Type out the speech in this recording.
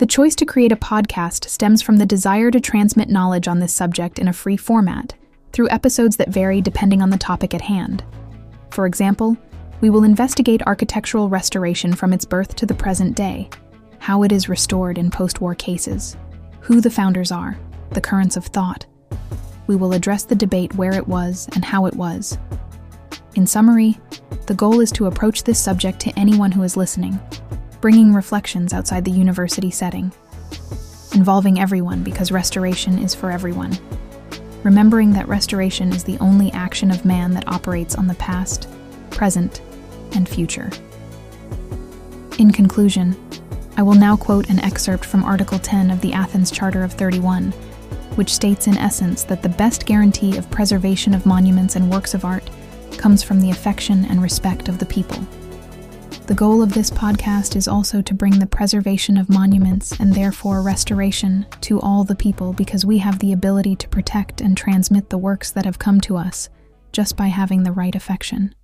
The choice to create a podcast stems from the desire to transmit knowledge on this subject in a free format, through episodes that vary depending on the topic at hand. For example, we will investigate architectural restoration from its birth to the present day, how it is restored in post war cases, who the founders are, the currents of thought. We will address the debate where it was and how it was. In summary, the goal is to approach this subject to anyone who is listening, bringing reflections outside the university setting, involving everyone because restoration is for everyone, remembering that restoration is the only action of man that operates on the past, present, and future. In conclusion, I will now quote an excerpt from Article 10 of the Athens Charter of 31, which states in essence that the best guarantee of preservation of monuments and works of art comes from the affection and respect of the people. The goal of this podcast is also to bring the preservation of monuments and therefore restoration to all the people because we have the ability to protect and transmit the works that have come to us just by having the right affection.